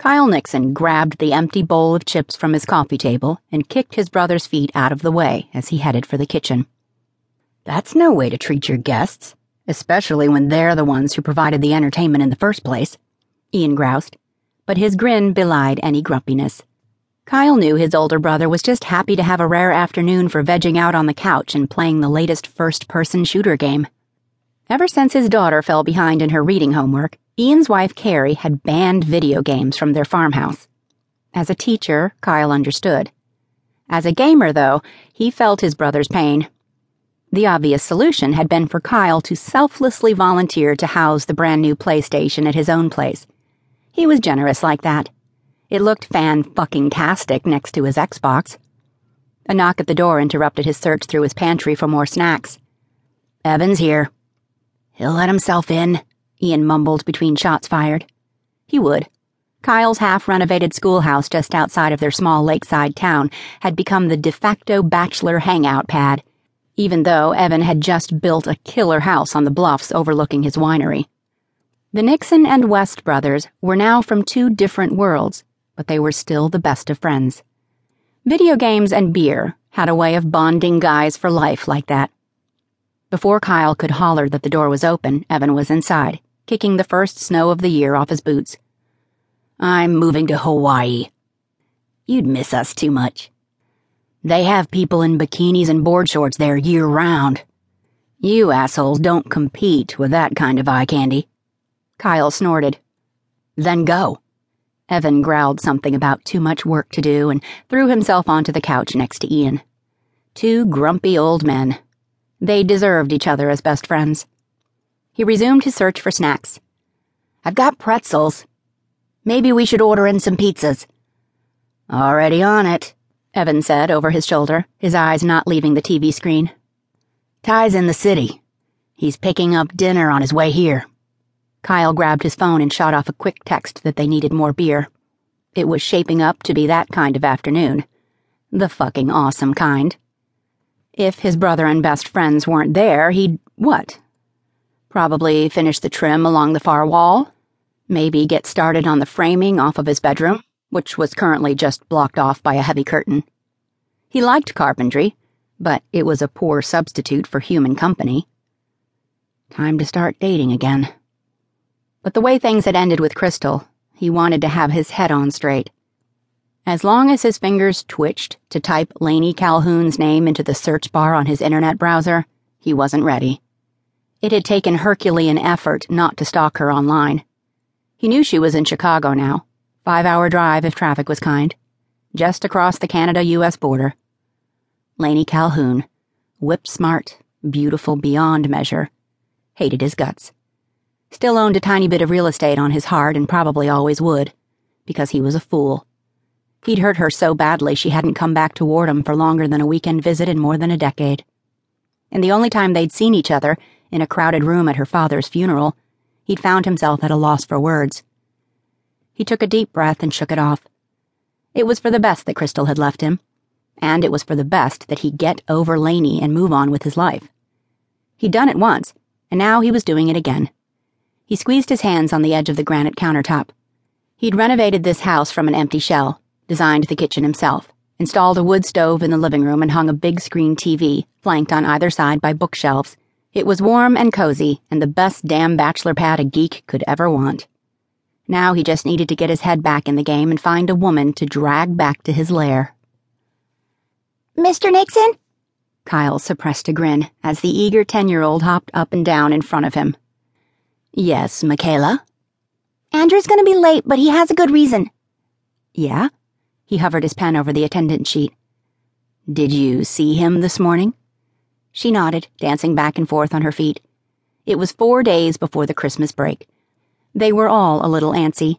Kyle Nixon grabbed the empty bowl of chips from his coffee table and kicked his brother's feet out of the way as he headed for the kitchen. That's no way to treat your guests, especially when they're the ones who provided the entertainment in the first place, Ian groused, but his grin belied any grumpiness. Kyle knew his older brother was just happy to have a rare afternoon for vegging out on the couch and playing the latest first person shooter game. Ever since his daughter fell behind in her reading homework, Ian's wife Carrie had banned video games from their farmhouse. As a teacher, Kyle understood. As a gamer, though, he felt his brother's pain. The obvious solution had been for Kyle to selflessly volunteer to house the brand new PlayStation at his own place. He was generous like that. It looked fan fucking tastic next to his Xbox. A knock at the door interrupted his search through his pantry for more snacks. Evan's here. He'll let himself in, Ian mumbled between shots fired. He would. Kyle's half renovated schoolhouse just outside of their small lakeside town had become the de facto bachelor hangout pad, even though Evan had just built a killer house on the bluffs overlooking his winery. The Nixon and West brothers were now from two different worlds, but they were still the best of friends. Video games and beer had a way of bonding guys for life like that. Before Kyle could holler that the door was open, Evan was inside kicking the first snow of the year off his boots. I'm moving to Hawaii. You'd miss us too much. They have people in bikinis and board shorts there year round. You assholes don't compete with that kind of eye candy. Kyle snorted. Then go. Evan growled something about too much work to do and threw himself onto the couch next to Ian. Two grumpy old men. They deserved each other as best friends. He resumed his search for snacks. I've got pretzels. Maybe we should order in some pizzas. Already on it, Evan said over his shoulder, his eyes not leaving the TV screen. Ty's in the city. He's picking up dinner on his way here. Kyle grabbed his phone and shot off a quick text that they needed more beer. It was shaping up to be that kind of afternoon. The fucking awesome kind. If his brother and best friends weren't there, he'd. what? Probably finish the trim along the far wall. Maybe get started on the framing off of his bedroom, which was currently just blocked off by a heavy curtain. He liked carpentry, but it was a poor substitute for human company. Time to start dating again. But the way things had ended with Crystal, he wanted to have his head on straight. As long as his fingers twitched to type Laney Calhoun's name into the search bar on his internet browser, he wasn't ready. It had taken Herculean effort not to stalk her online. He knew she was in Chicago now, five hour drive if traffic was kind, just across the Canada US border. Laney Calhoun, whip smart, beautiful beyond measure, hated his guts. Still owned a tiny bit of real estate on his heart and probably always would, because he was a fool. He'd hurt her so badly she hadn't come back to Wardham for longer than a weekend visit in more than a decade. And the only time they'd seen each other, in a crowded room at her father's funeral, he'd found himself at a loss for words. He took a deep breath and shook it off. It was for the best that Crystal had left him, and it was for the best that he get over Laney and move on with his life. He'd done it once, and now he was doing it again. He squeezed his hands on the edge of the granite countertop. He'd renovated this house from an empty shell, designed the kitchen himself, installed a wood stove in the living room, and hung a big screen TV, flanked on either side by bookshelves it was warm and cozy, and the best damn bachelor pad a geek could ever want. Now he just needed to get his head back in the game and find a woman to drag back to his lair. Mr. Nixon? Kyle suppressed a grin as the eager ten year old hopped up and down in front of him. Yes, Michaela? Andrew's gonna be late, but he has a good reason. Yeah? He hovered his pen over the attendance sheet. Did you see him this morning? She nodded, dancing back and forth on her feet. It was four days before the Christmas break. They were all a little antsy.